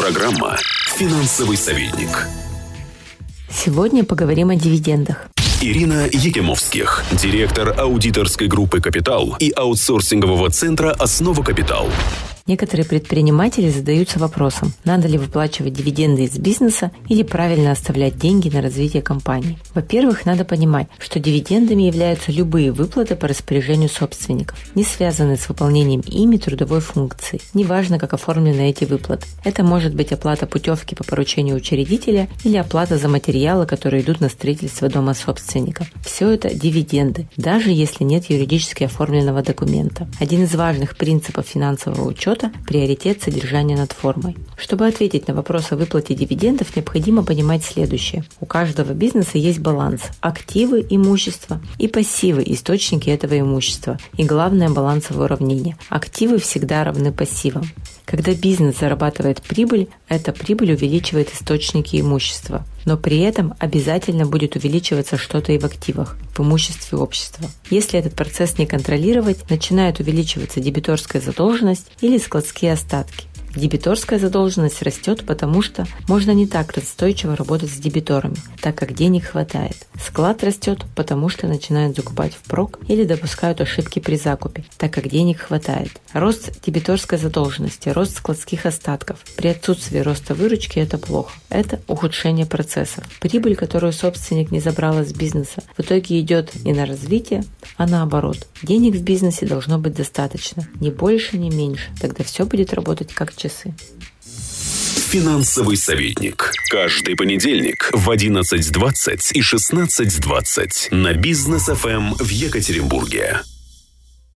Программа «Финансовый советник». Сегодня поговорим о дивидендах. Ирина Екимовских, директор аудиторской группы «Капитал» и аутсорсингового центра «Основа Капитал». Некоторые предприниматели задаются вопросом, надо ли выплачивать дивиденды из бизнеса или правильно оставлять деньги на развитие компании. Во-первых, надо понимать, что дивидендами являются любые выплаты по распоряжению собственников, не связанные с выполнением ими трудовой функции. Неважно, как оформлены эти выплаты. Это может быть оплата путевки по поручению учредителя или оплата за материалы, которые идут на строительство дома собственника. Все это дивиденды, даже если нет юридически оформленного документа. Один из важных принципов финансового учета учета приоритет содержания над формой. Чтобы ответить на вопрос о выплате дивидендов, необходимо понимать следующее. У каждого бизнеса есть баланс – активы имущества и пассивы – источники этого имущества. И главное – балансовое уравнение. Активы всегда равны пассивам. Когда бизнес зарабатывает прибыль, эта прибыль увеличивает источники имущества. Но при этом обязательно будет увеличиваться что-то и в активах, в имуществе общества. Если этот процесс не контролировать, начинает увеличиваться дебиторская задолженность или складские остатки. Дебиторская задолженность растет, потому что можно не так настойчиво работать с дебиторами, так как денег хватает. Склад растет, потому что начинают закупать впрок или допускают ошибки при закупе, так как денег хватает. Рост дебиторской задолженности, рост складских остатков. При отсутствии роста выручки это плохо. Это ухудшение процессов. Прибыль, которую собственник не забрал из бизнеса, в итоге идет не на развитие, а наоборот. Денег в бизнесе должно быть достаточно. Ни больше, ни меньше. Тогда все будет работать как часы. Финансовый советник. Каждый понедельник в 11.20 и 16.20 на бизнес ФМ в Екатеринбурге.